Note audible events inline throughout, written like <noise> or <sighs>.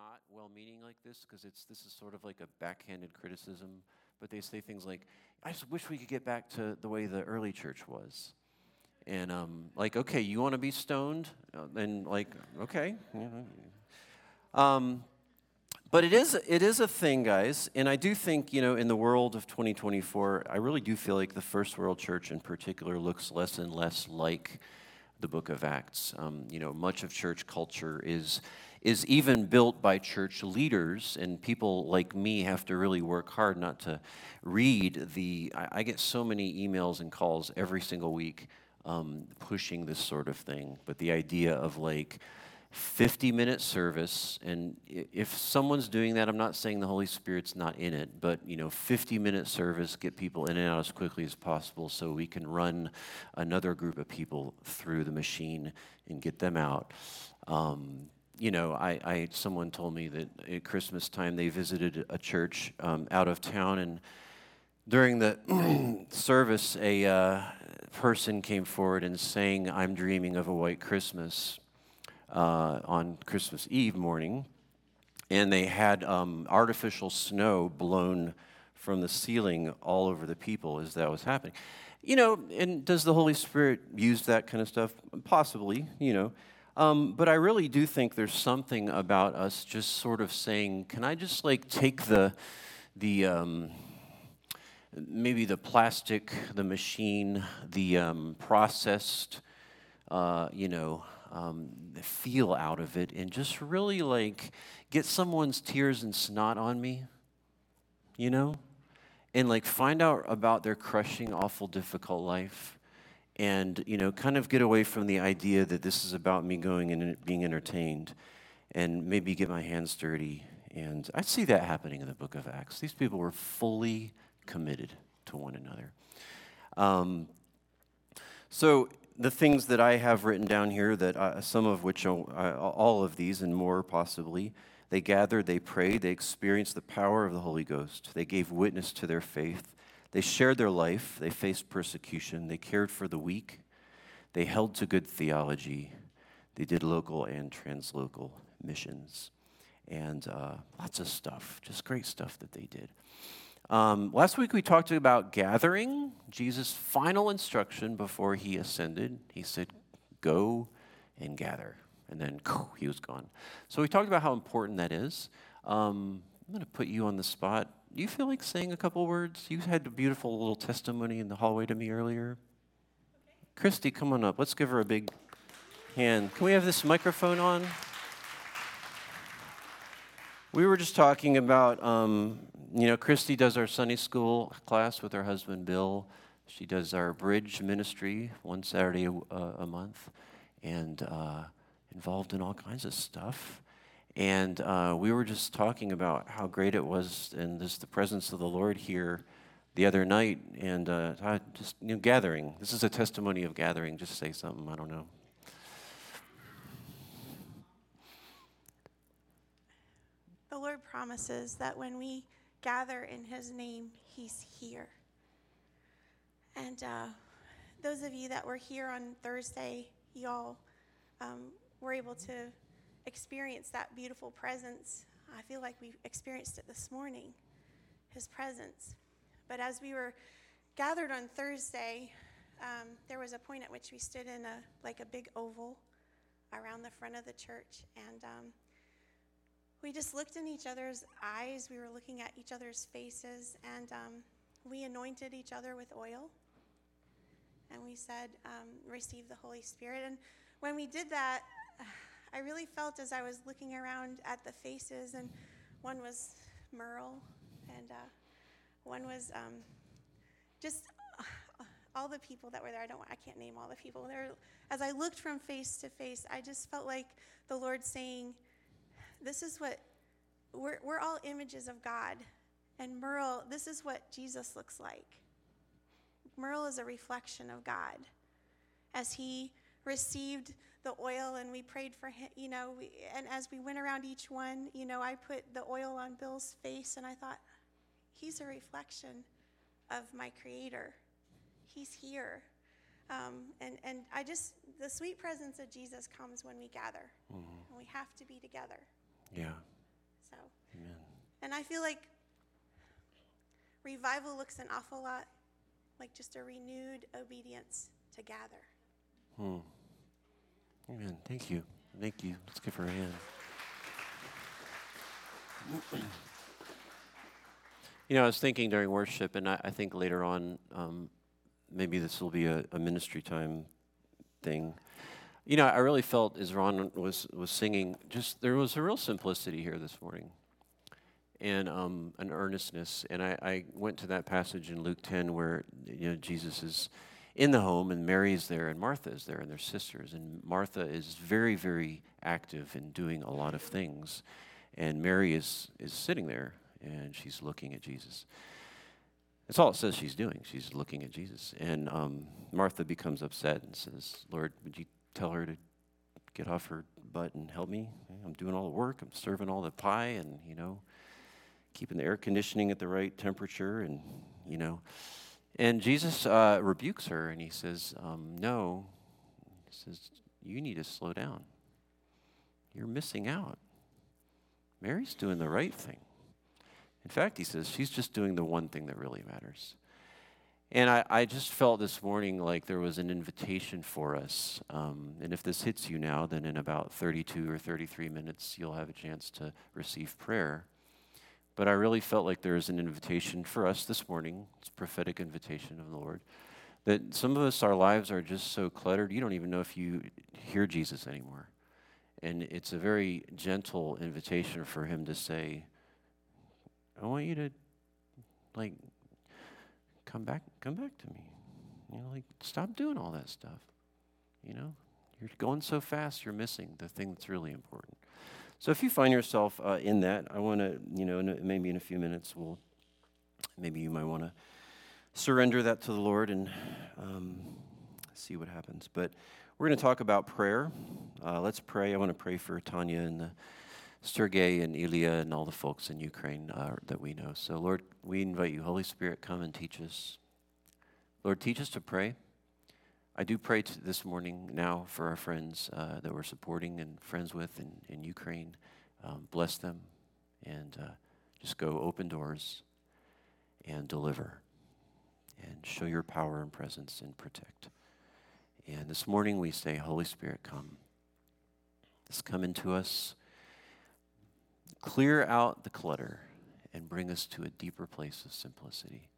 not well-meaning like this because it's this is sort of like a backhanded criticism, but they say things like, "I just wish we could get back to the way the early church was." And um, like, okay, you want to be stoned, uh, and like, okay. Um, but it is it is a thing, guys, and I do think you know in the world of 2024, I really do feel like the first world church in particular looks less and less like the Book of Acts. Um, you know, much of church culture is is even built by church leaders, and people like me have to really work hard not to read the. I, I get so many emails and calls every single week um, pushing this sort of thing, but the idea of like 50 minute service and if someone's doing that i'm not saying the holy spirit's not in it but you know 50 minute service get people in and out as quickly as possible so we can run another group of people through the machine and get them out. Um, you know I, I, someone told me that at christmas time they visited a church um, out of town and during the <clears throat> service a uh, person came forward and saying i'm dreaming of a white christmas uh, on Christmas Eve morning, and they had um, artificial snow blown from the ceiling all over the people as that was happening. You know, and does the Holy Spirit use that kind of stuff? Possibly, you know. Um, but I really do think there's something about us just sort of saying, can I just like take the, the, um, maybe the plastic, the machine, the um, processed, uh, you know, um, feel out of it and just really like get someone's tears and snot on me, you know? And like find out about their crushing, awful, difficult life and, you know, kind of get away from the idea that this is about me going and being entertained and maybe get my hands dirty. And I see that happening in the book of Acts. These people were fully committed to one another. Um, so the things that I have written down here, that uh, some of which, uh, all of these and more possibly, they gathered, they prayed, they experienced the power of the Holy Ghost. They gave witness to their faith. They shared their life. They faced persecution. They cared for the weak. They held to good theology. They did local and translocal missions. And uh, lots of stuff, just great stuff that they did. Um, last week we talked about gathering, Jesus' final instruction before he ascended. He said, Go and gather. And then <laughs> he was gone. So we talked about how important that is. Um, I'm going to put you on the spot. Do you feel like saying a couple words? You had a beautiful little testimony in the hallway to me earlier. Okay. Christy, come on up. Let's give her a big hand. Can we have this microphone on? We were just talking about um, you know, Christy does our Sunday school class with her husband Bill. She does our bridge ministry one Saturday a, a month, and uh, involved in all kinds of stuff. And uh, we were just talking about how great it was, and this the presence of the Lord here the other night, and uh, just you know, gathering. This is a testimony of gathering. Just say something. I don't know. The Lord promises that when we gather in his name, he's here. And uh, those of you that were here on Thursday, y'all um, were able to experience that beautiful presence. I feel like we experienced it this morning, his presence. But as we were gathered on Thursday, um, there was a point at which we stood in a like a big oval around the front of the church, and um, we just looked in each other's eyes. We were looking at each other's faces, and um, we anointed each other with oil. And we said, um, Receive the Holy Spirit. And when we did that, <sighs> I really felt as I was looking around at the faces, and one was Merle, and uh, one was um, just <sighs> all the people that were there. I don't, I can't name all the people there. As I looked from face to face, I just felt like the Lord saying, this is what we're, we're all images of God. And Merle, this is what Jesus looks like. Merle is a reflection of God. As he received the oil and we prayed for him, you know, we, and as we went around each one, you know, I put the oil on Bill's face and I thought, he's a reflection of my creator. He's here. Um, and, and I just, the sweet presence of Jesus comes when we gather. Mm-hmm. And we have to be together. Yeah. So and I feel like revival looks an awful lot like just a renewed obedience to gather. Hmm. Amen. Thank you. Thank you. Let's give her a hand. <clears throat> you know, I was thinking during worship, and I, I think later on, um, maybe this will be a, a, ministry time thing. You know, I really felt as Ron was was singing, just there was a real simplicity here this morning, and um, an earnestness. And I, I went to that passage in Luke 10 where you know Jesus is in the home, and Mary is there, and Martha is there, and their sisters. And Martha is very, very active in doing a lot of things, and Mary is is sitting there, and she's looking at Jesus. That's all it says she's doing. She's looking at Jesus. And um, Martha becomes upset and says, Lord, would you tell her to get off her butt and help me? I'm doing all the work. I'm serving all the pie and, you know, keeping the air conditioning at the right temperature and, you know. And Jesus uh, rebukes her and he says, um, No. He says, You need to slow down. You're missing out. Mary's doing the right thing. In fact, he says, she's just doing the one thing that really matters. And I, I just felt this morning like there was an invitation for us. Um, and if this hits you now, then in about 32 or 33 minutes, you'll have a chance to receive prayer. But I really felt like there is an invitation for us this morning. It's a prophetic invitation of the Lord. That some of us, our lives are just so cluttered, you don't even know if you hear Jesus anymore. And it's a very gentle invitation for him to say, I want you to, like, come back, come back to me. You know, like, stop doing all that stuff. You know, you're going so fast, you're missing the thing that's really important. So if you find yourself uh, in that, I want to, you know, maybe in a few minutes, we'll, maybe you might want to surrender that to the Lord and um, see what happens. But we're going to talk about prayer. Uh, let's pray. I want to pray for Tanya and the Sergey and Ilya and all the folks in Ukraine uh, that we know. So, Lord, we invite you, Holy Spirit, come and teach us. Lord, teach us to pray. I do pray this morning now for our friends uh, that we're supporting and friends with in, in Ukraine. Um, bless them and uh, just go open doors and deliver and show your power and presence and protect. And this morning we say, Holy Spirit, come. Just come into us, clear out the clutter, and bring us to a deeper place of simplicity.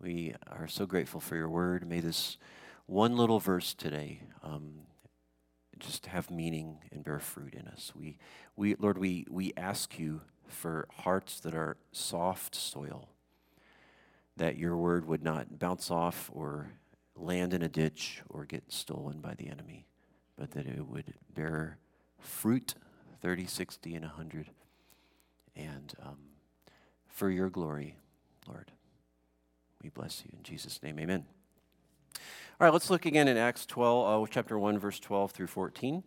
We are so grateful for your word. May this one little verse today um, just have meaning and bear fruit in us. We, we, Lord, we, we ask you for hearts that are soft soil, that your word would not bounce off or land in a ditch or get stolen by the enemy, but that it would bear fruit 30, 60, and 100. And um, for your glory, Lord, we bless you. In Jesus' name, amen. All right, let's look again in Acts 12, uh, chapter 1, verse 12 through 14.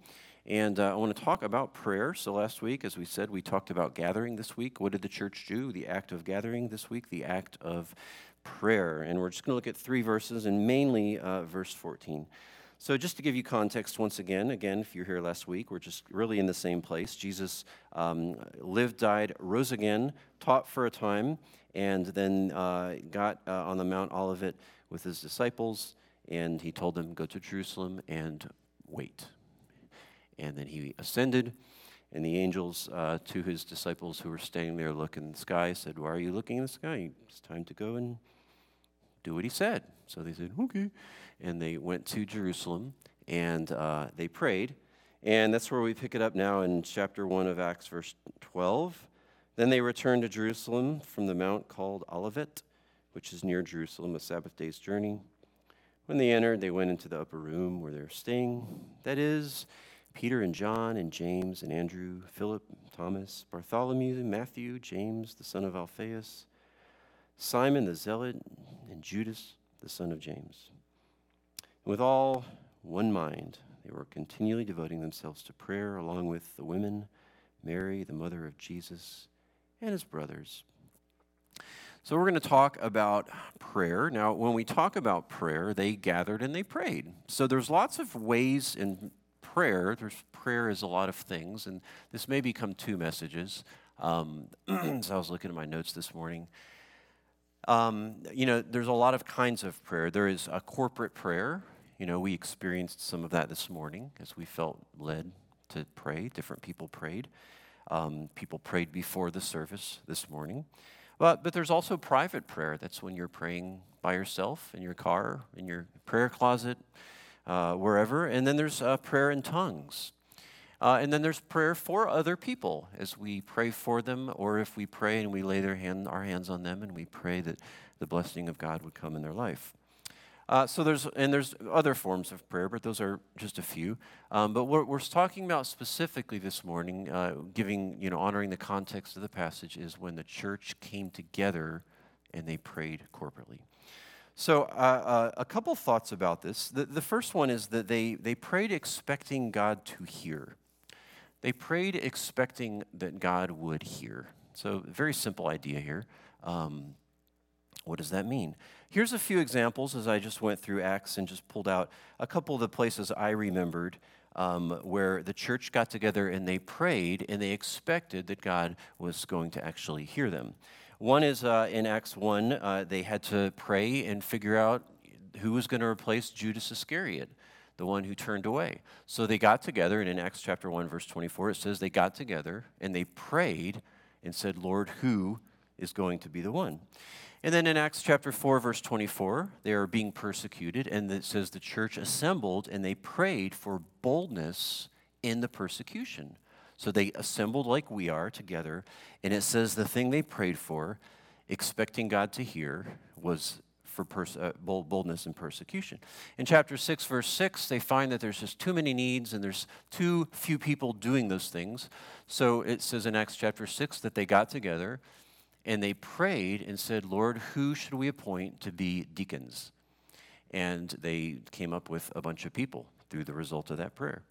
And uh, I want to talk about prayer. So last week, as we said, we talked about gathering this week. What did the church do? The act of gathering this week, the act of prayer. And we're just going to look at three verses, and mainly uh, verse 14. So, just to give you context once again, again, if you're here last week, we're just really in the same place. Jesus um, lived, died, rose again, taught for a time, and then uh, got uh, on the Mount Olivet with his disciples and he told them, Go to Jerusalem and wait. And then he ascended, and the angels uh, to his disciples who were standing there looking in the sky said, Why are you looking in the sky? It's time to go and do what he said. So they said, Okay. And they went to Jerusalem and uh, they prayed. And that's where we pick it up now in chapter 1 of Acts, verse 12. Then they returned to Jerusalem from the mount called Olivet, which is near Jerusalem, a Sabbath day's journey. When they entered, they went into the upper room where they were staying. That is, Peter and John and James and Andrew, Philip, Thomas, Bartholomew, Matthew, James, the son of Alphaeus, Simon the Zealot, and Judas, the son of James. And with all one mind, they were continually devoting themselves to prayer along with the women, Mary, the mother of Jesus, and his brothers. So, we're going to talk about prayer. Now, when we talk about prayer, they gathered and they prayed. So, there's lots of ways in prayer. There's prayer is a lot of things, and this may become two messages. Um, <clears throat> as I was looking at my notes this morning, um, you know, there's a lot of kinds of prayer. There is a corporate prayer. You know, we experienced some of that this morning as we felt led to pray. Different people prayed. Um, people prayed before the service this morning. But, but there's also private prayer. That's when you're praying by yourself in your car, in your prayer closet, uh, wherever. And then there's uh, prayer in tongues. Uh, and then there's prayer for other people as we pray for them, or if we pray and we lay their hand, our hands on them and we pray that the blessing of God would come in their life. Uh, so there's and there's other forms of prayer, but those are just a few. Um, but what we're talking about specifically this morning, uh, giving you know honoring the context of the passage, is when the church came together and they prayed corporately. So, uh, uh, a couple thoughts about this. The, the first one is that they, they prayed expecting God to hear. They prayed expecting that God would hear. So, very simple idea here. Um, what does that mean? Here's a few examples as I just went through Acts and just pulled out a couple of the places I remembered um, where the church got together and they prayed and they expected that God was going to actually hear them. One is uh, in Acts 1, uh, they had to pray and figure out who was going to replace Judas Iscariot the one who turned away. So they got together, and in Acts chapter 1, verse 24, it says they got together and they prayed and said, Lord, who is going to be the one? And then in Acts chapter 4, verse 24, they are being persecuted, and it says the church assembled and they prayed for boldness in the persecution. So they assembled like we are together, and it says the thing they prayed for, expecting God to hear, was for pers- uh, bold, boldness and persecution. In chapter 6, verse 6, they find that there's just too many needs and there's too few people doing those things. So it says in Acts chapter 6 that they got together and they prayed and said, Lord, who should we appoint to be deacons? And they came up with a bunch of people through the result of that prayer.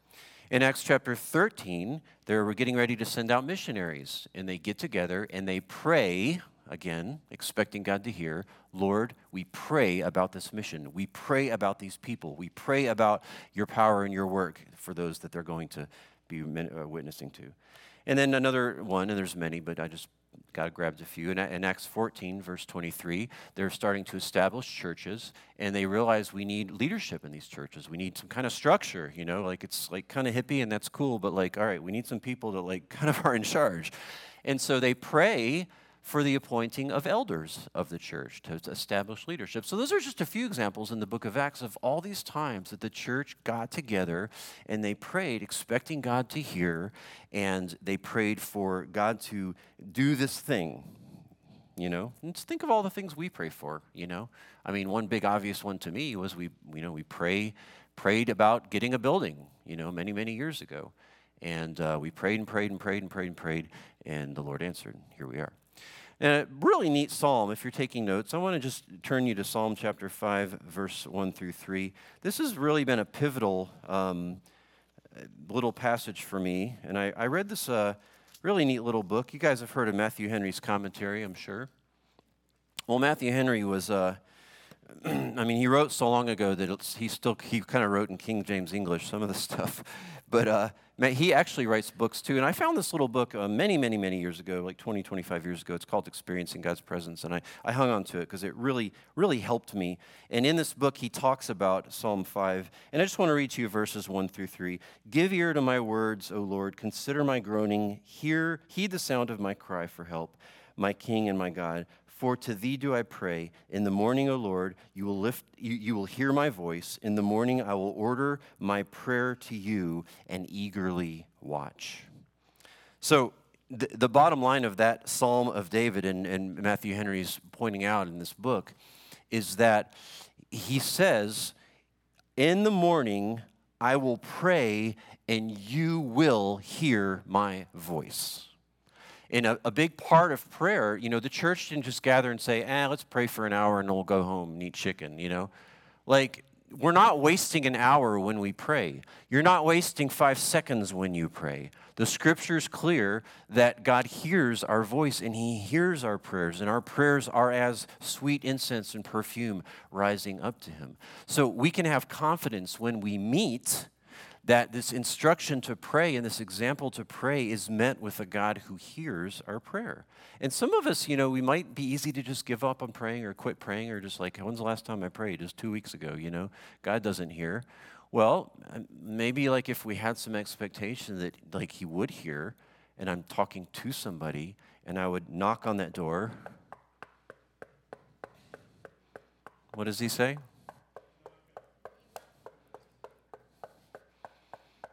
In Acts chapter 13, they were getting ready to send out missionaries, and they get together and they pray again, expecting God to hear, Lord, we pray about this mission. We pray about these people. We pray about your power and your work for those that they're going to be uh, witnessing to. And then another one, and there's many, but I just God grabbed a few. In, in, Acts 14, verse 23, they're starting to establish churches, and they realize we need leadership in these churches. We need some kind of structure, you know, like it's like kind of hippie and that's cool, but like, all right, we need some people that like <laughs> kind of are in charge. And so they pray for the appointing of elders of the church to establish leadership. So, those are just a few examples in the book of Acts of all these times that the church got together and they prayed, expecting God to hear, and they prayed for God to do this thing. You know, and think of all the things we pray for. You know, I mean, one big obvious one to me was we, you know, we pray, prayed about getting a building. You know, many many years ago, and uh, we prayed and prayed and prayed and prayed and prayed, and the Lord answered. Here we are. And a really neat psalm, if you're taking notes, I want to just turn you to Psalm chapter 5, verse 1 through 3. This has really been a pivotal um, little passage for me. And I, I read this uh, really neat little book. You guys have heard of Matthew Henry's commentary, I'm sure. Well, Matthew Henry was, uh, <clears throat> I mean, he wrote so long ago that he still, he kind of wrote in King James English some of the <laughs> stuff. But uh, he actually writes books too. And I found this little book uh, many, many, many years ago, like 20, 25 years ago. It's called Experiencing God's Presence. And I, I hung on to it because it really, really helped me. And in this book, he talks about Psalm 5. And I just want to read to you verses 1 through 3. Give ear to my words, O Lord. Consider my groaning. Hear, heed the sound of my cry for help, my King and my God. For to thee do I pray. In the morning, O Lord, you will, lift, you, you will hear my voice. In the morning, I will order my prayer to you and eagerly watch. So, the, the bottom line of that Psalm of David, and, and Matthew Henry's pointing out in this book, is that he says, In the morning, I will pray and you will hear my voice. And a, a, big part of prayer, you know, the church didn't just gather and say, ah, let's pray for an hour and we'll go home and eat chicken, you know? Like, we're not wasting an hour when we pray. You're not wasting five seconds when you pray. The scripture's clear that God hears our voice and He hears our prayers, and our prayers are as sweet incense and perfume rising up to Him. So we can have confidence when we meet that this instruction to pray and this example to pray is meant with a God who hears our prayer. And some of us, you know, we might be easy to just give up on praying or quit praying or just like, when's the last time I prayed? Just two weeks ago, you know? God doesn't hear. Well, maybe like if we had some expectation that like he would hear and I'm talking to somebody and I would knock on that door. What does he say?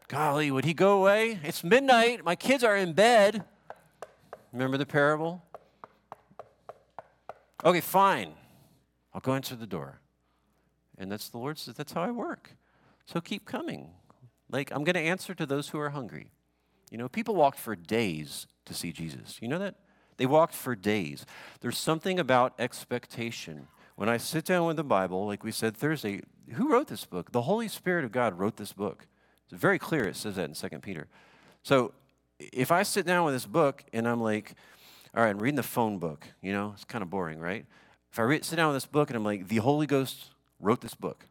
Golly, would he go away? It's midnight. My kids are in bed. Remember the parable? Okay, fine. I'll go answer the door. And that's the Lord says, that's how I work. So keep coming. Like, I'm going to answer to those who are hungry. You know, people walked for days to see Jesus. You know that? They walked for days. There's something about expectation. When I sit down with the Bible, like we said Thursday, who wrote this book? The Holy Spirit of God wrote this book. It's very clear, it says that in 2 Peter. So if I sit down with this book and I'm like, all right, I'm reading the phone book, you know, it's kind of boring, right? If I read, sit down with this book and I'm like, the Holy Ghost wrote this book,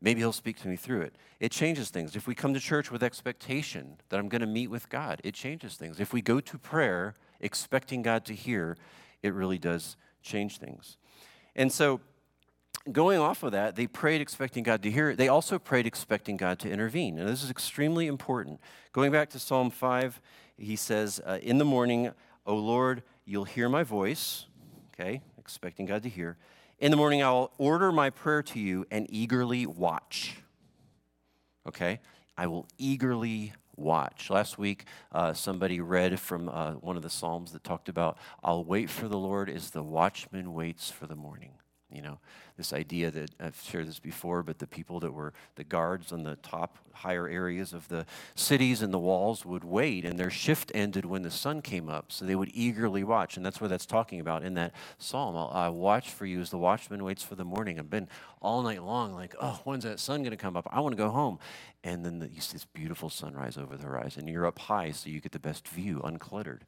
maybe he'll speak to me through it. It changes things. If we come to church with expectation that I'm going to meet with God, it changes things. If we go to prayer expecting God to hear, it really does change things. And so going off of that, they prayed expecting God to hear. They also prayed expecting God to intervene. And this is extremely important. Going back to Psalm 5, he says, uh, In the morning, O Lord, you'll hear my voice. Okay, expecting God to hear. In the morning, I'll order my prayer to you and eagerly watch. Okay, I will eagerly watch. Last week, uh, somebody read from uh, one of the Psalms that talked about, I'll wait for the Lord as the watchman waits for the morning. You know, this idea that I've shared this before, but the people that were the guards on the top higher areas of the cities and the walls would wait, and their shift ended when the sun came up. So they would eagerly watch. And that's what that's talking about in that psalm. I'll, I watch for you as the watchman waits for the morning. I've been all night long, like, oh, when's that sun going to come up? I want to go home. And then the, you see this beautiful sunrise over the horizon. You're up high, so you get the best view, uncluttered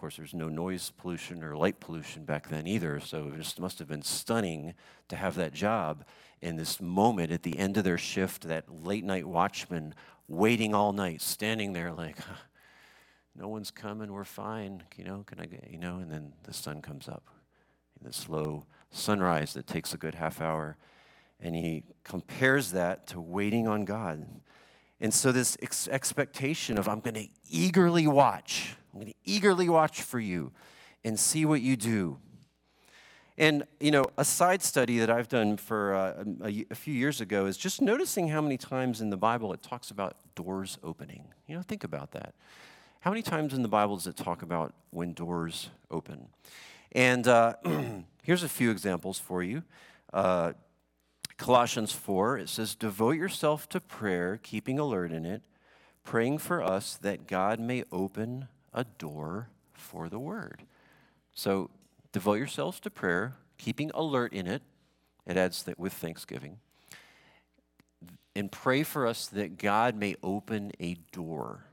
course, there's no noise pollution or light pollution back then either, so it just must have been stunning to have that job in this moment at the end of their shift, that late night watchman waiting all night, standing there like, <laughs> no one's coming, we're fine, you know, can I get, you know, and then the sun comes up in the slow sunrise that takes a good half hour. And he compares that to waiting on God. And so, this ex- expectation of I'm going to eagerly watch, I'm going to eagerly watch for you and see what you do. And, you know, a side study that I've done for uh, a, a, few years ago is just noticing how many times in the Bible it talks about doors opening. You know, think about that. How many times in the Bible does it talk about when doors open? And uh, <clears throat> here's a few examples for you. Uh, Colossians 4, it says, Devote yourself to prayer, keeping alert in it, praying for us that God may open a door for the word. So devote yourselves to prayer, keeping alert in it. It adds that with thanksgiving. And pray for us that God may open a door.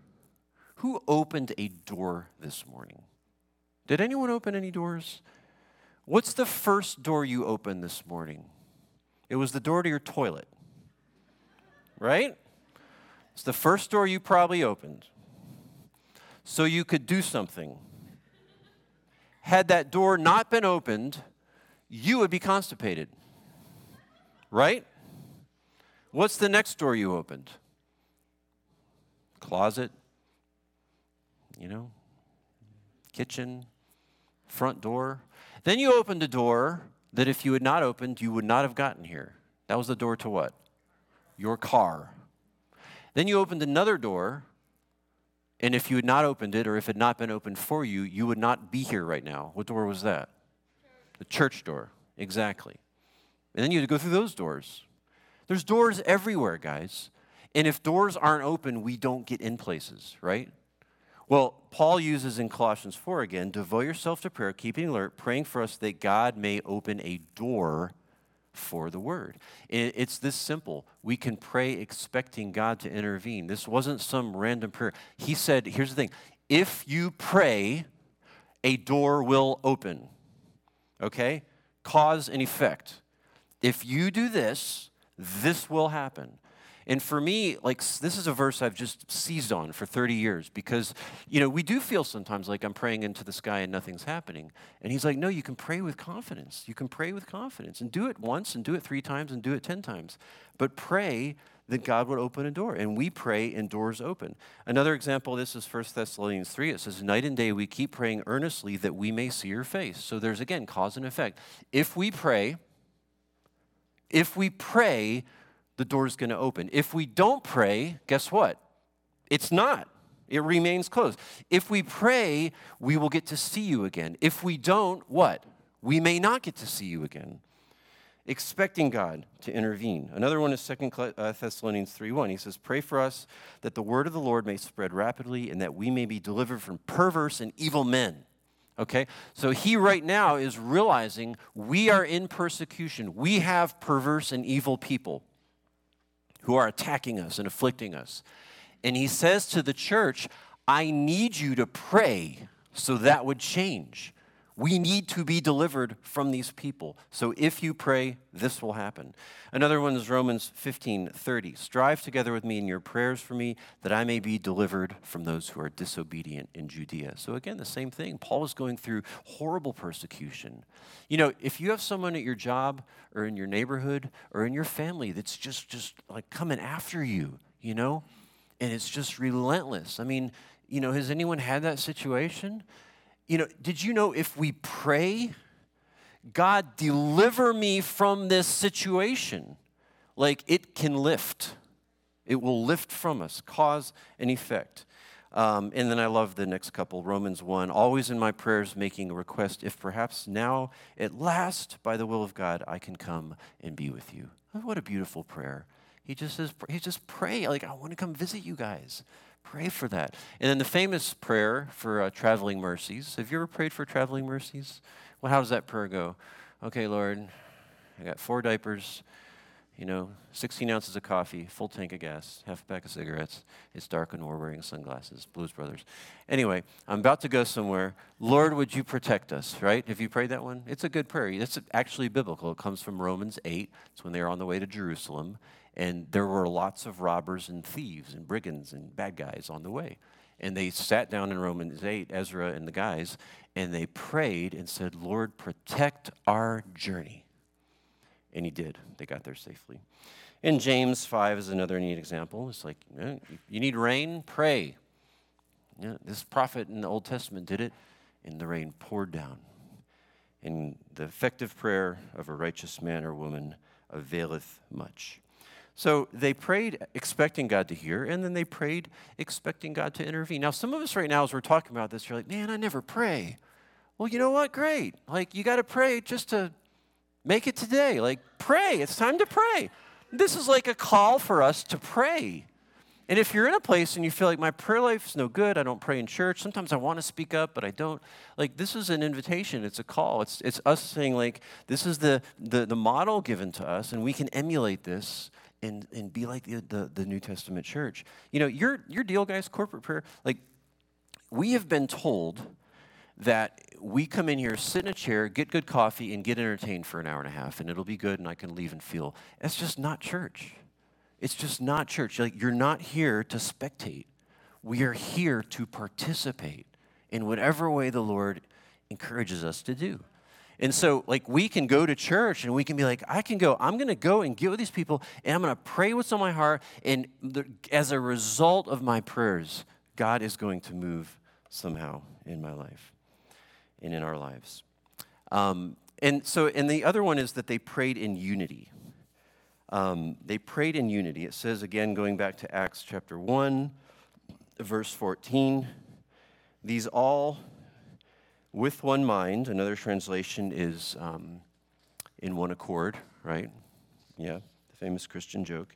Who opened a door this morning? Did anyone open any doors? What's the first door you opened this morning? It was the door to your toilet, right? It's the first door you probably opened so you could do something. Had that door not been opened, you would be constipated, right? What's the next door you opened? Closet, you know, kitchen, front door. Then you opened a door that if you had not opened, you would not have gotten here. That was the door to what? Your car. Then you opened another door, and if you had not opened it, or if it had not been opened for you, you would not be here right now. What door was that? The church door. Exactly. And then you had to go through those doors. There's doors everywhere, guys. And if doors aren't open, we don't get in places, right? Well, Paul uses in Colossians 4 again devote yourself to prayer, keeping alert, praying for us that God may open a door for the word. It's this simple. We can pray expecting God to intervene. This wasn't some random prayer. He said, here's the thing if you pray, a door will open. Okay? Cause and effect. If you do this, this will happen. And for me, like this is a verse I've just seized on for 30 years because, you know, we do feel sometimes like I'm praying into the sky and nothing's happening. And he's like, no, you can pray with confidence. You can pray with confidence and do it once and do it three times and do it 10 times. But pray that God would open a door. And we pray and doors open. Another example this is 1 Thessalonians 3. It says, Night and day we keep praying earnestly that we may see your face. So there's again cause and effect. If we pray, if we pray, the door is going to open. If we don't pray, guess what? It's not. It remains closed. If we pray, we will get to see you again. If we don't, what? We may not get to see you again. Expecting God to intervene. Another one is 2 uh, Thessalonians 3:1. He says, "Pray for us that the word of the Lord may spread rapidly and that we may be delivered from perverse and evil men." Okay? So he right now is realizing we are in persecution. We have perverse and evil people who are attacking us and afflicting us. And he says to the church, I need you to pray so that would change. We need to be delivered from these people. So if you pray, this will happen. Another one is Romans 15 30. Strive together with me in your prayers for me, that I may be delivered from those who are disobedient in Judea. So again, the same thing. Paul is going through horrible persecution. You know, if you have someone at your job or in your neighborhood or in your family that's just just like coming after you, you know, and it's just relentless. I mean, you know, has anyone had that situation? You know, did you know if we pray, God, deliver me from this situation, like it can lift. It will lift from us, cause and effect. Um, and then I love the next couple, Romans 1. Always in my prayers making a request, if perhaps now, at last, by the will of God, I can come and be with you. What a beautiful prayer. He just says, he just pray, like, I want to come visit you guys. Pray for that. And then the famous prayer for uh, traveling mercies. Have you ever prayed for traveling mercies? Well, how does that prayer go? Okay, Lord, I got four diapers, you know, 16 ounces of coffee, full tank of gas, half a pack of cigarettes. It's dark and we're wearing sunglasses. Blues Brothers. Anyway, I'm about to go somewhere. Lord, would you protect us, right? Have you prayed that one? It's a good prayer. It's actually biblical. It comes from Romans 8. It's when they were on the way to Jerusalem. And there were lots of robbers and thieves and brigands and bad guys on the way. And they sat down in Romans 8, Ezra and the guys, and they prayed and said, Lord, protect our journey. And he did. They got there safely. And James 5 is another neat example. It's like, you need rain? Pray. This prophet in the Old Testament did it, and the rain poured down. And the effective prayer of a righteous man or woman availeth much. So they prayed expecting God to hear, and then they prayed expecting God to intervene. Now, some of us right now, as we're talking about this, you're like, man, I never pray. Well, you know what? Great. Like, you got to pray just to make it today. Like, pray. It's time to pray. This is like a call for us to pray. And if you're in a place and you feel like my prayer life is no good, I don't pray in church, sometimes I want to speak up, but I don't. Like, this is an invitation, it's a call. It's, it's us saying, like, this is the, the, the model given to us, and we can emulate this and, and be like the, the, the New Testament church. You know, your, your deal, guys, corporate prayer, like, we have been told that we come in here, sit in a chair, get good coffee, and get entertained for an hour and a half, and it'll be good, and I can leave and feel. That's just not church. It's just not church. Like, you're not here to spectate. We are here to participate in whatever way the Lord encourages us to do. And so, like, we can go to church and we can be like, I can go, I'm going to go and get with these people and I'm going to pray what's on my heart. And the, as a result of my prayers, God is going to move somehow in my life and in our lives. Um, and so, and the other one is that they prayed in unity. Um, they prayed in unity. It says, again, going back to Acts chapter 1, verse 14, these all with one mind. Another translation is um, in one accord, right? Yeah, the famous Christian joke.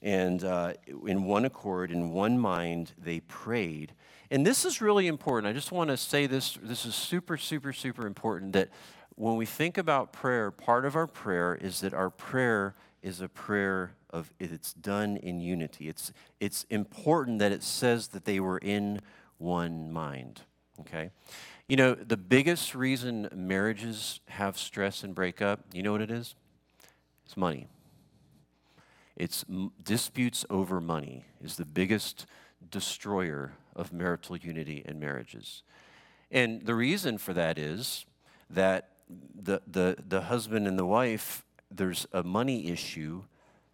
And uh, in one accord, in one mind, they prayed. And this is really important. I just want to say this. This is super, super, super important that when we think about prayer, part of our prayer is that our prayer is a prayer of it's done in unity. It's, it's important that it says that they were in one mind. Okay? You know, the biggest reason marriages have stress and break up, you know what it is? It's money. It's m- disputes over money is the biggest destroyer of marital unity and marriages. And the reason for that is that the, the, the husband and the wife, there's a money issue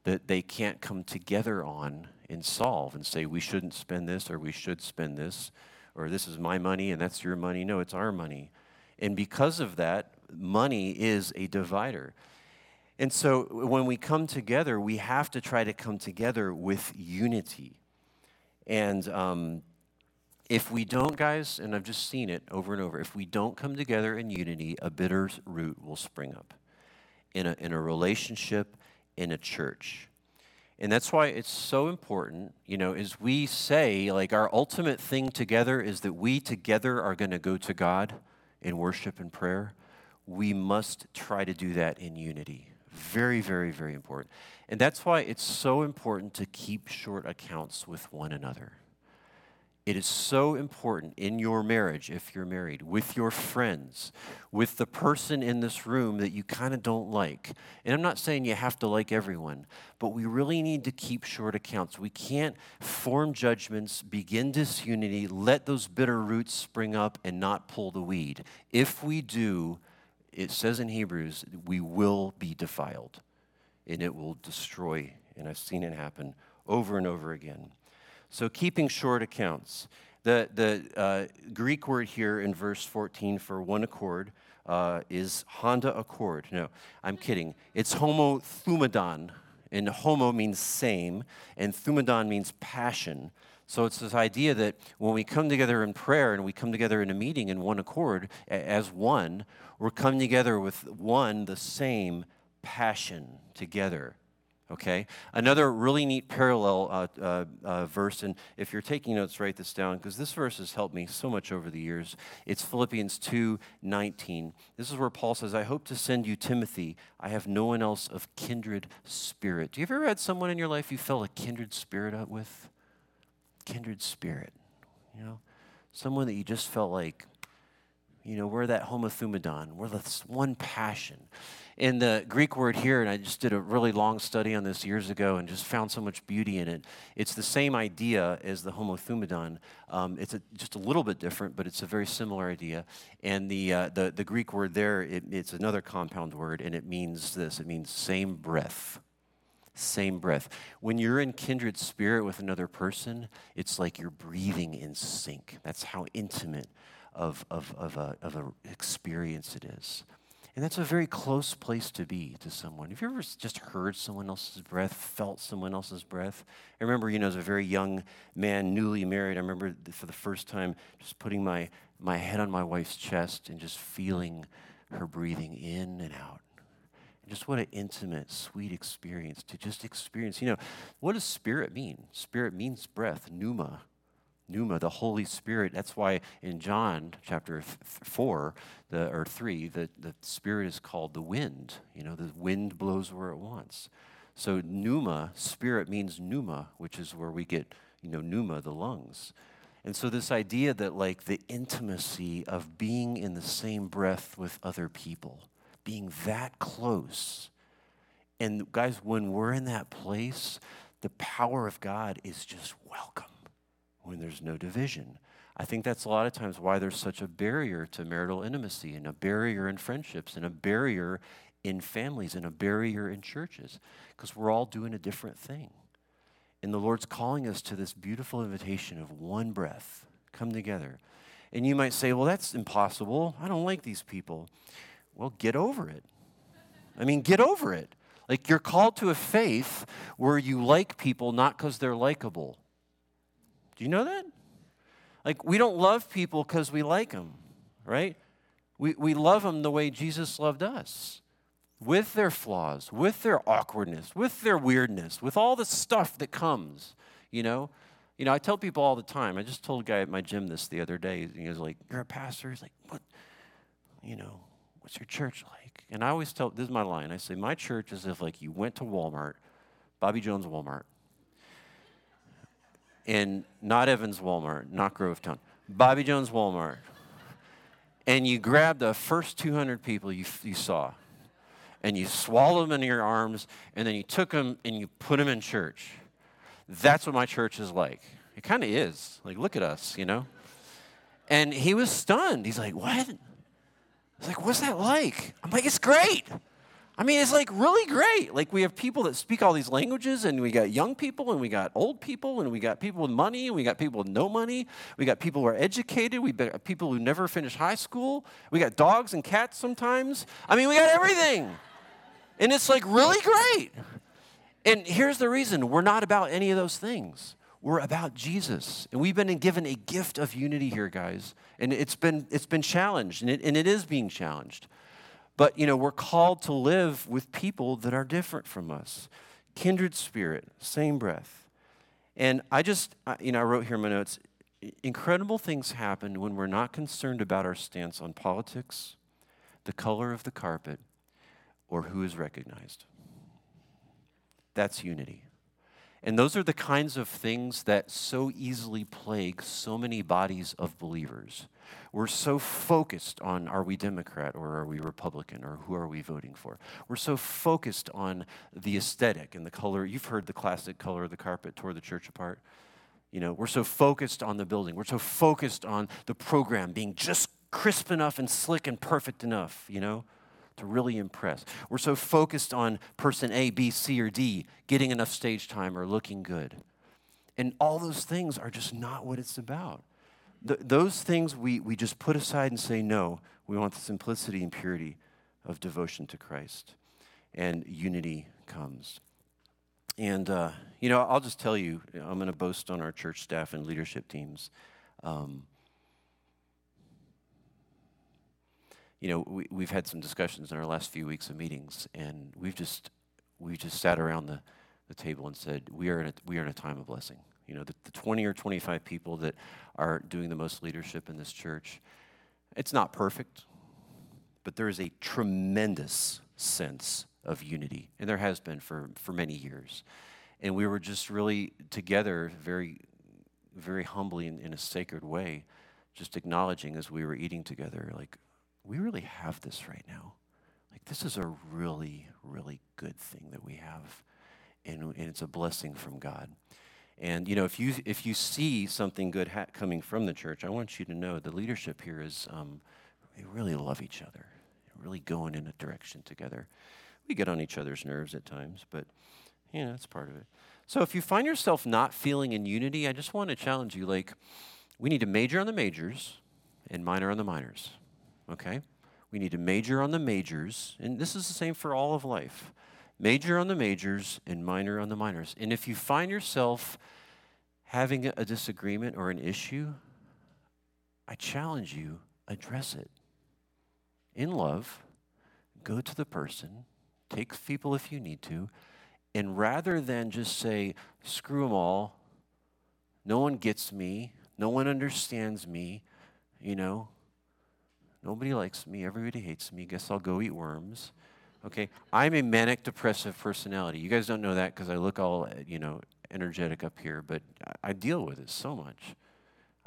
that they can't come together on and solve and say, we shouldn't spend this or we should spend this or this is my money and that's your money. No, it's our money. And because of that, money is a divider. And so when we come together, we have to try to come together with unity. And um, if we don't, guys, and I've just seen it over and over, if we don't come together in unity, a bitter root will spring up in a, in a relationship, in a church. And that's why it's so important, you know, as we say, like our ultimate thing together is that we together are going to go to God in worship and prayer. We must try to do that in unity. Very, very, very important. And that's why it's so important to keep short accounts with one another. It is so important in your marriage, if you're married, with your friends, with the person in this room that you kind of don't like. And I'm not saying you have to like everyone, but we really need to keep short accounts. We can't form judgments, begin disunity, let those bitter roots spring up, and not pull the weed. If we do, it says in Hebrews, we will be defiled and it will destroy. And I've seen it happen over and over again. So, keeping short accounts. The, the uh, Greek word here in verse 14 for one accord uh, is Honda Accord. No, I'm kidding. It's homo thumadon, and homo means same, and thumadon means passion. So it's this idea that when we come together in prayer and we come together in a meeting in one accord as one, we're coming together with one, the same passion together okay? Another really neat parallel uh, uh, uh, verse, and if you're taking notes, write this down because this verse has helped me so much over the years. It's Philippians 2 19. This is where Paul says, I hope to send you Timothy. I have no one else of kindred spirit. Do you ever had someone in your life you felt a kindred spirit up with? Kindred spirit, you know? Someone that you just felt like, you know, we're that homothumadon. We're this one passion. In the Greek word here, and I just did a really long study on this years ago and just found so much beauty in it. It's the same idea as the homothumadon. Um, it's a, just a little bit different, but it's a very similar idea. And the, uh, the, the Greek word there, it, it's another compound word, and it means this it means same breath same breath. When you're in kindred spirit with another person, it's like you're breathing in sync. That's how intimate of, of, of, a, of a experience it is. And that's a very close place to be to someone. Have you ever just heard someone else's breath, felt someone else's breath? I remember, you know, as a very young man, newly married, I remember for the first time just putting my, my head on my wife's chest and just feeling her breathing in and out. Just what an intimate, sweet experience to just experience. You know, what does spirit mean? Spirit means breath, pneuma, pneuma, the Holy Spirit. That's why in John chapter 4 the, or 3, the, the Spirit is called the wind. You know, the wind blows where it wants. So pneuma, spirit means pneuma, which is where we get, you know, pneuma, the lungs. And so this idea that like the intimacy of being in the same breath with other people, being that close. And guys, when we're in that place, the power of God is just welcome when there's no division. I think that's a lot of times why there's such a barrier to marital intimacy and a barrier in friendships and a barrier in families and a barrier in churches because we're all doing a different thing. And the Lord's calling us to this beautiful invitation of one breath, come together. And you might say, well, that's impossible. I don't like these people. Well, get over it. I mean, get over it. Like you're called to a faith where you like people not because they're likable do you know that? Like, we don't love people because we like them, right? We, we love them the way Jesus loved us with their flaws, with their awkwardness, with their weirdness, with all the stuff that comes, you know? You know, I tell people all the time. I just told a guy at my gym this the other day. He was like, You're a pastor? He's like, What? You know, what's your church like? And I always tell this is my line. I say, My church is if like you went to Walmart, Bobby Jones Walmart, in not Evans Walmart, not Grovetown, Bobby Jones Walmart, and you grab the first 200 people you, you saw, and you swallow them in your arms, and then you took them and you put them in church. That's what my church is like. It kind of is. Like, look at us, you know? And he was stunned. He's like, What? Was like, What's that like? I'm like, It's great. I mean, it's like really great. Like, we have people that speak all these languages, and we got young people, and we got old people, and we got people with money, and we got people with no money. We got people who are educated. We got people who never finished high school. We got dogs and cats sometimes. I mean, we got everything. <laughs> And it's like really great. And here's the reason we're not about any of those things. We're about Jesus. And we've been given a gift of unity here, guys. And it's been, it's been challenged, and it, and it is being challenged. But, you know, we're called to live with people that are different from us. Kindred spirit, same breath. And I just, you know, I wrote here in my notes incredible things happen when we're not concerned about our stance on politics, the color of the carpet, or who is recognized. That's unity. And those are the kinds of things that so easily plague so many bodies of believers. We're so focused on are we Democrat or are we Republican or who are we voting for? We're so focused on the aesthetic and the color. You've heard the classic color of the carpet tore the church apart. You know, we're so focused on the building. We're so focused on the program being just crisp enough and slick and perfect enough, you know? to really impress. We're so focused on person A, B, C, or D getting enough stage time or looking good. And all those things are just not what it's about. Th- those things we, we just put aside and say, no, we want the simplicity and purity of devotion to Christ. And unity comes. And, uh, you know, I'll just tell you, I'm going to boast on our church staff and leadership teams. Um, you know, we, we've had some discussions in our last few weeks of meetings, and we've just we just sat around the, the table and said, we are, in a, we are in a time of blessing. You know, the, the 20 or 25 people that are doing the most leadership in this church, it's not perfect, but there is a tremendous sense of unity, and there has been for, for many years. And we were just really together, very, very humbly in, in a sacred way, just acknowledging as we were eating together, like, we really have this right now. Like, this is a really, really good thing that we have. And, and it's a blessing from God. And, you know, if you, if you see something good ha- coming from the church, I want you to know the leadership here is, um, we really love each other, really going in a direction together. We get on each other's nerves at times, but, you know, that's part of it. So if you find yourself not feeling in unity, I just want to challenge you like, we need to major on the majors and minor on the minors okay? We need to major on the majors, and this is the same for all of life. Major on the majors and minor on the minors. And if you find yourself having a disagreement or an issue, I challenge you, address it. In love, go to the person, take people if you need to, and rather than just say, screw them all, no one gets me, no one understands me, you know, Nobody likes me. Everybody hates me. Guess I'll go eat worms. Okay? I'm a manic depressive personality. You guys don't know that because I look all, you know, energetic up here, but I, deal with it so much.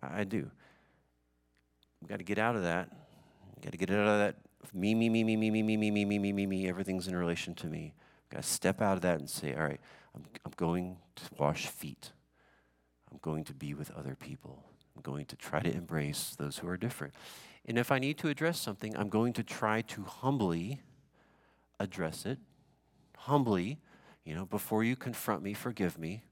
I, do. We've got to get out of that. Got to get out of that me, me, me, me, me, me, me, me, me, me, me, me, me. Everything's in relation to me. Got to step out of that and say, all right, I'm, I'm going to wash feet. I'm going to be with other people. I'm going to try to embrace those who are different. And if I need to address something, I'm going to try to humbly address it. Humbly, you know, before you confront me, forgive me.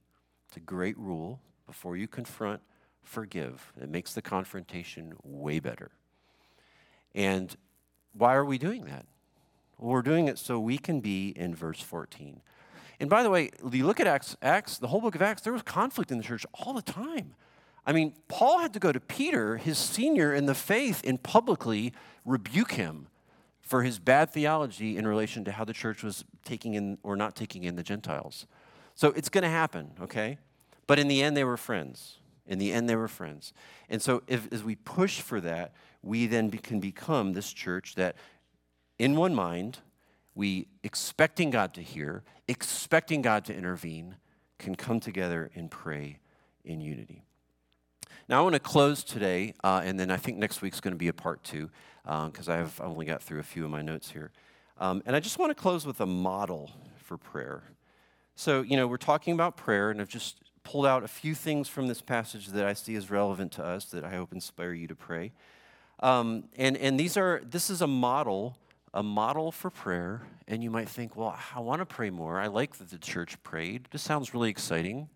It's a great rule. Before you confront, forgive. It makes the confrontation way better. And why are we doing that? Well, we're doing it so we can be in verse 14. And by the way, you look at Acts, Acts, the whole book of Acts, there was conflict in the church all the time. I mean, Paul had to go to Peter, his senior in the faith, and publicly rebuke him for his bad theology in relation to how the church was taking in or not taking in the Gentiles. So it's going to happen, okay? But in the end, they were friends. In the end, they were friends. And so if, as we push for that, we then be, can become this church that, in one mind, we, expecting God to hear, expecting God to intervene, can come together and pray in unity. Now, I want to close today, uh, and then I think next week's going to be a part two because uh, I have only got through a few of my notes here. Um, and I just want to close with a model for prayer. So, you know, we're talking about prayer, and I've just pulled out a few things from this passage that I see as relevant to us that I hope inspire you to pray. Um, and, and these are, this is a model, a model for prayer. And you might think, well, I want to pray more. I like that the church prayed. This sounds really exciting.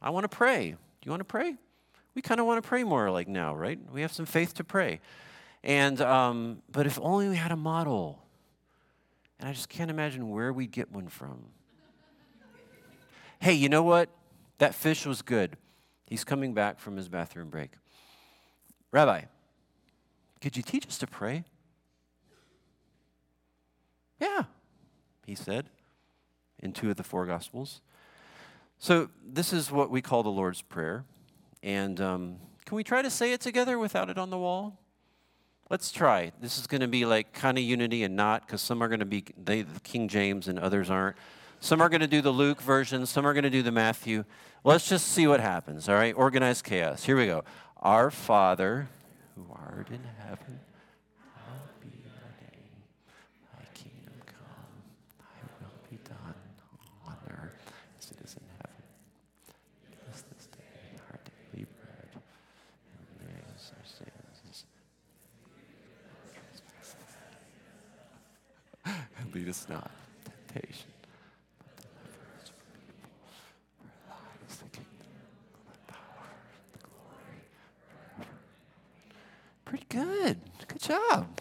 I want to pray. Do you want to pray? We kind of want to pray more like now, right? We have some faith to pray. And, um, but if only we had a model. And I just can't imagine where we'd get one from. hey, you know what? That fish was good. He's coming back from his bathroom break. Rabbi, could you teach us to pray? Yeah, he said in two of the four Gospels. So, this is what we call the Lord's Prayer. And um, can we try to say it together without it on the wall? Let's try. This is going to be like kind of unity and not, because some are going to be they, the King James and others aren't. Some are going to do the Luke version, some are going to do the Matthew. Let's just see what happens, all right? Organized chaos. Here we go. Our Father, who art in heaven, hallowed be your name. Thy kingdom come, thy will be done on earth as it is in heaven. Give us this day our daily bread, and forgive us our sins. And lead us not temptation. Pretty good. Good job.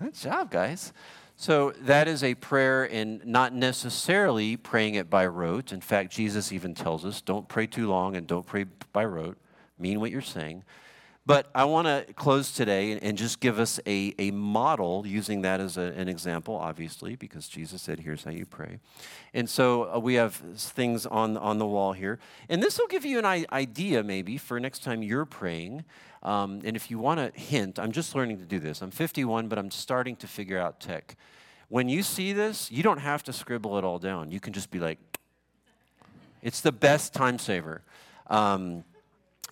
Good job, guys. So that is a prayer and not necessarily praying it by rote. In fact, Jesus even tells us don't pray too long and don't pray by rote. Mean what you're saying. But I want to close today and just give us a, a model using that as a, an example, obviously, because Jesus said, here's how you pray. And so uh, we have things on, on the wall here. And this will give you an idea, maybe, for next time you're praying. Um, and if you want a hint, I'm just learning to do this. I'm 51, but I'm starting to figure out tech. When you see this, you don't have to scribble it all down. You can just be like, it's the best time saver. Um,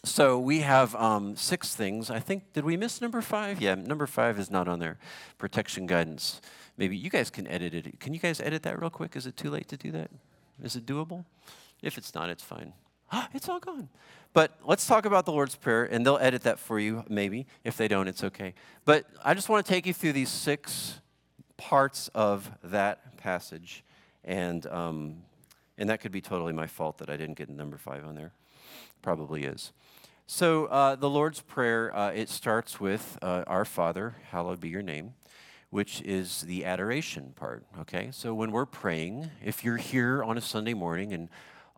so we have um, six things. I think, did we miss number five? Yeah, number five is not on there. Protection guidance. Maybe you guys can edit it. Can you guys edit that real quick? Is it too late to do that? Is it doable? If it's not, it's fine. <gasps> it's all gone. But let's talk about the Lord's Prayer, and they'll edit that for you, maybe. If they don't, it's okay. But I just want to take you through these six parts of that passage, and um, and that could be totally my fault that I didn't get number five on there. Probably is. So, uh, the Lord's Prayer, uh, it starts with uh, Our Father, hallowed be your name, which is the adoration part, okay? So, when we're praying, if you're here on a Sunday morning and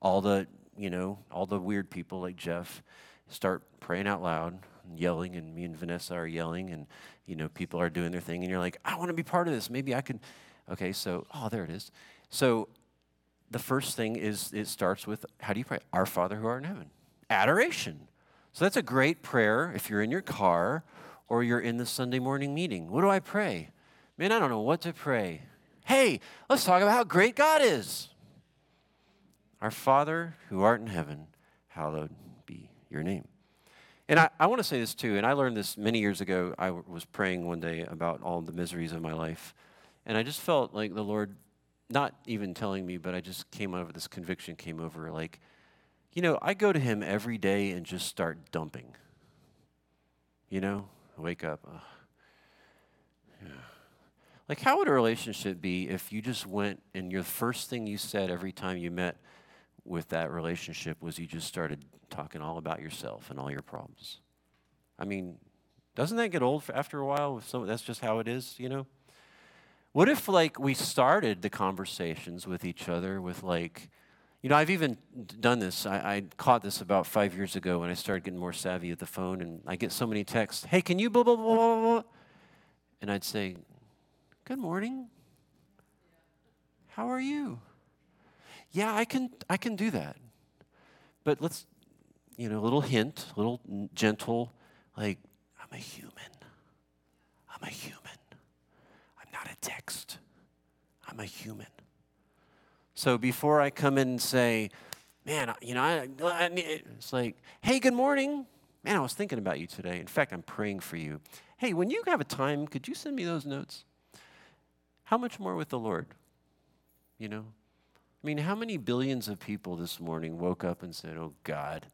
all the, you know, all the weird people like Jeff start praying out loud, yelling, and me and Vanessa are yelling, and, you know, people are doing their thing, and you're like, I want to be part of this. Maybe I could, okay, so, oh, there it is. So, the first thing is it starts with how do you pray? Our Father who art in heaven. Adoration. So that's a great prayer if you're in your car or you're in the Sunday morning meeting. What do I pray? Man, I don't know what to pray. Hey, let's talk about how great God is. Our Father who art in heaven, hallowed be your name. And I, I want to say this too, and I learned this many years ago. I was praying one day about all the miseries of my life, and I just felt like the Lord, not even telling me, but I just came over, this conviction came over like, you know, I go to him every day and just start dumping. You know, wake up. Yeah. Like, how would a relationship be if you just went and your first thing you said every time you met with that relationship was you just started talking all about yourself and all your problems? I mean, doesn't that get old after a while? If that's just how it is, you know? What if, like, we started the conversations with each other with, like, you know, I've even done this. I, I, caught this about five years ago when I started getting more savvy at the phone, and I get so many texts. Hey, can you blah blah blah blah blah? And I'd say, "Good morning. How are you?" Yeah, I can. I can do that. But let's, you know, a little hint, a little gentle, like, "I'm a human. I'm a human. I'm not a text. I'm a human." So before I come in and say, man, you know, I, I, it's like, hey, good morning. Man, I was thinking about you today. In fact, I'm praying for you. Hey, when you have a time, could you send me those notes? how much more with the Lord? You know? I mean, how many billions of people this morning woke up and said, Oh God,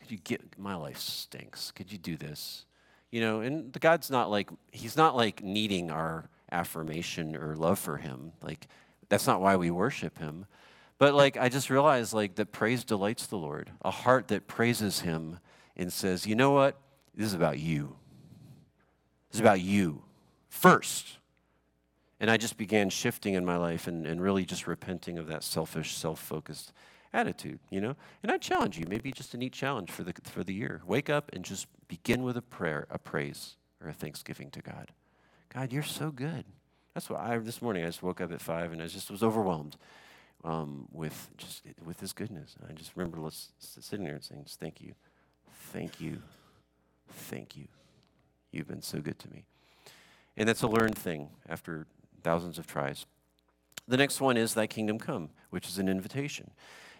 could you get my life stinks? Could you do this? You know, and the God's not like, He's not like needing our affirmation or love for Him. Like, that's not why we worship Him. But like, I just realized like that praise delights the Lord. A heart that praises Him and says, You know what? This is about you. This is about you first. And I just began shifting in my life and, and really just repenting of that selfish, self focused attitude, you know? And I challenge you, maybe just a neat challenge for the, for the year. Wake up and just begin with a prayer, a praise, or a thanksgiving to God. God, you're so good. That's what I, this morning, I just woke up at five and I just was overwhelmed um, with just with his goodness. I just remember sitting there and saying, just thank you, thank you, thank you. You've been so good to me. And that's a learned thing after thousands of tries. The next one is Thy Kingdom Come, which is an invitation.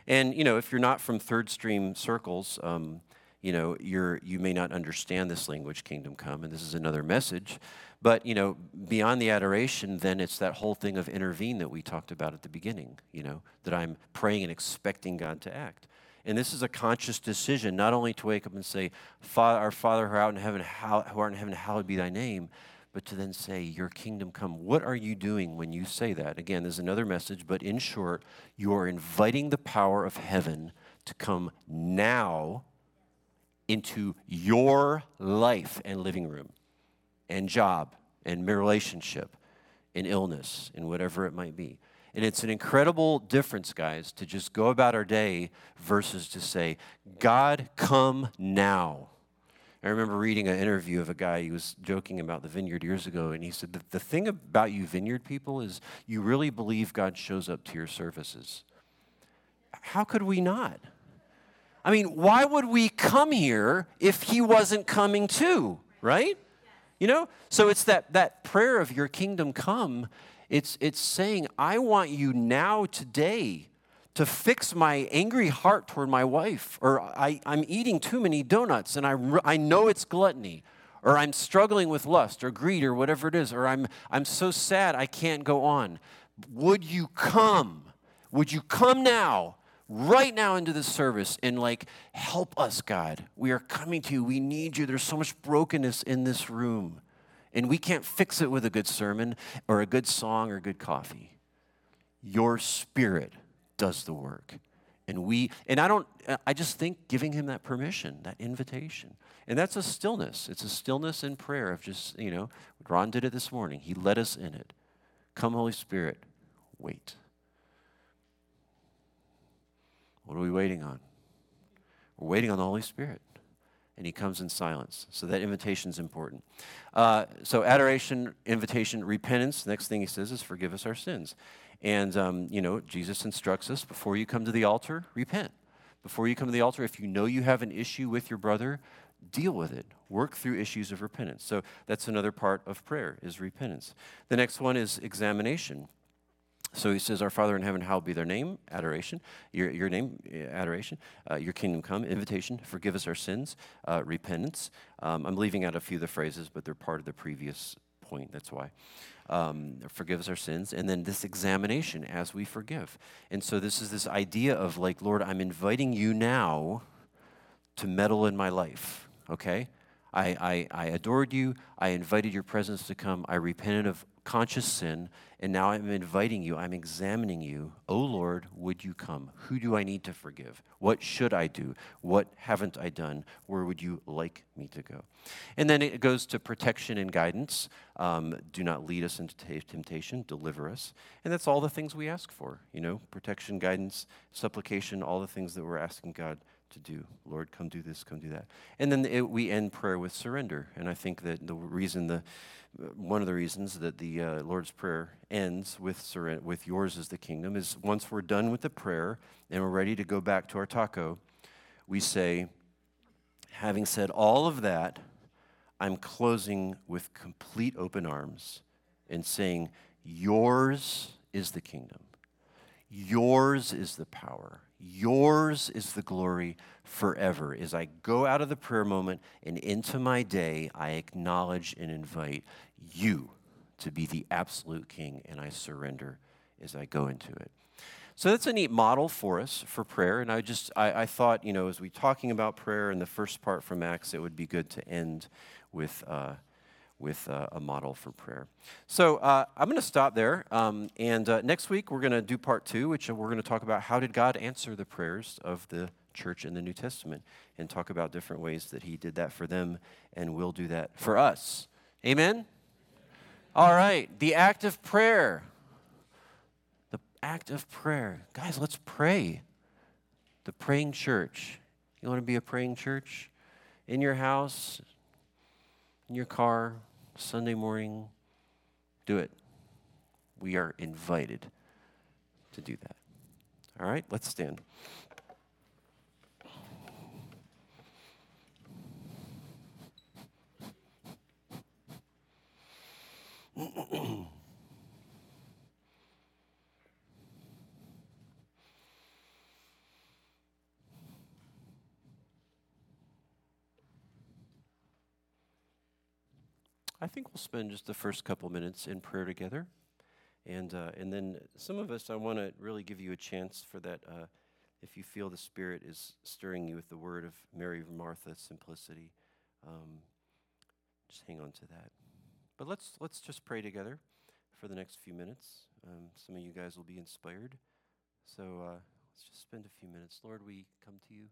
And, you know, if you're not from third stream circles, um, you know, you're, you may not understand this language, Kingdom Come, and this is another message. But, you know, beyond the adoration, then it's that whole thing of intervene that we talked about at the beginning, you know, that I'm praying and expecting God to act. And this is a conscious decision, not only to wake up and say, Our Father who art in heaven, how, who art in heaven, hallowed be thy name, but to then say, Your kingdom come. What are you doing when you say that? Again, there's another message, but in short, you are inviting the power of heaven to come now into your life and living room and job and relationship and illness and whatever it might be. And it's an incredible difference, guys, to just go about our day versus to say, God, come now. I remember reading an interview of a guy, he was joking about the vineyard years ago, and he said, the, the thing about you vineyard people is you really believe God shows up to your services. How could we not? I mean, why would we come here if he wasn't coming too, right? You know? So it's that, that prayer of your kingdom come. It's, it's saying, I want you now, today, to fix my angry heart toward my wife, or I, I'm eating too many donuts and I, I know it's gluttony, or I'm struggling with lust or greed or whatever it is, or I'm, I'm so sad I can't go on. Would you come? Would you come now, right now into the service and like help us, God? We are coming to you. We need you. There's so much brokenness in this room, and we can't fix it with a good sermon or a good song or good coffee. Your spirit does the work. And we, and I don't, I just think giving him that permission, that invitation. And that's a stillness. It's a stillness in prayer of just, you know, Ron did it this morning. He led us in it. Come, Holy Spirit, wait. What are we waiting on? We're waiting on the Holy Spirit. And he comes in silence. So that invitation is important. Uh, so adoration, invitation, repentance. Next thing he says is forgive us our sins. And, um, you know, Jesus instructs us before you come to the altar, repent. Before you come to the altar, if you know you have an issue with your brother, deal with it. Work through issues of repentance. So that's another part of prayer is repentance. The next one is examination. So he says, Our Father in heaven, hallowed be their name, adoration, your, your name, adoration, uh, your kingdom come, invitation, forgive us our sins, uh, repentance. Um, I'm leaving out a few of the phrases, but they're part of the previous point, that's why um, forgive us our sins, and then this examination as we forgive. And so this is this idea of like, Lord, I'm inviting you now to meddle in my life, okay? I, I, I adored you. I invited your presence to come. I repented of conscious sin, and now I'm inviting you, I'm examining you. Oh Lord, would you come? Who do I need to forgive? What should I do? What haven't I done? Where would you like me to go? And then it goes to protection and guidance. Um, do not lead us into temptation, deliver us. And that's all the things we ask for, you know, protection, guidance, supplication, all the things that we're asking God to do. Lord, come do this, come do that. And then it, we end prayer with surrender. And I think that the reason the one of the reasons that the uh, Lord's Prayer ends with, surrender, with yours is the kingdom is once we're done with the prayer and we're ready to go back to our taco, we say, having said all of that, I'm closing with complete open arms and saying, Yours is the kingdom, yours is the power, Yours is the glory forever. As I go out of the prayer moment and into my day, I acknowledge and invite you to be the absolute king, and I surrender as I go into it. So that's a neat model for us for prayer. And I just, I, I thought, you know, as we talking about prayer in the first part from Acts, it would be good to end with, uh, with uh, a model for prayer. So uh, I'm going to stop there. Um, and uh, next week, we're going to do part two, which we're going to talk about how did God answer the prayers of the church in the New Testament and talk about different ways that he did that for them and will do that for us. Amen? All right, the act of prayer The act of prayer. Guys, let's pray. The praying church. You want to be a praying church? In your house, in your car, Sunday morning, do it. We are invited to do that. All right, let's stand. <clears throat> I think we'll spend just the first couple minutes in prayer together. And, uh, and then some of us, I want to really give you a chance for that. Uh, if you feel the Spirit is stirring you with the word of Mary Martha, simplicity, um, just hang on to that. But let's, let's just pray together for the next few minutes. Um, some of you guys will be inspired. So uh, let's just spend a few minutes. Lord, we come to you.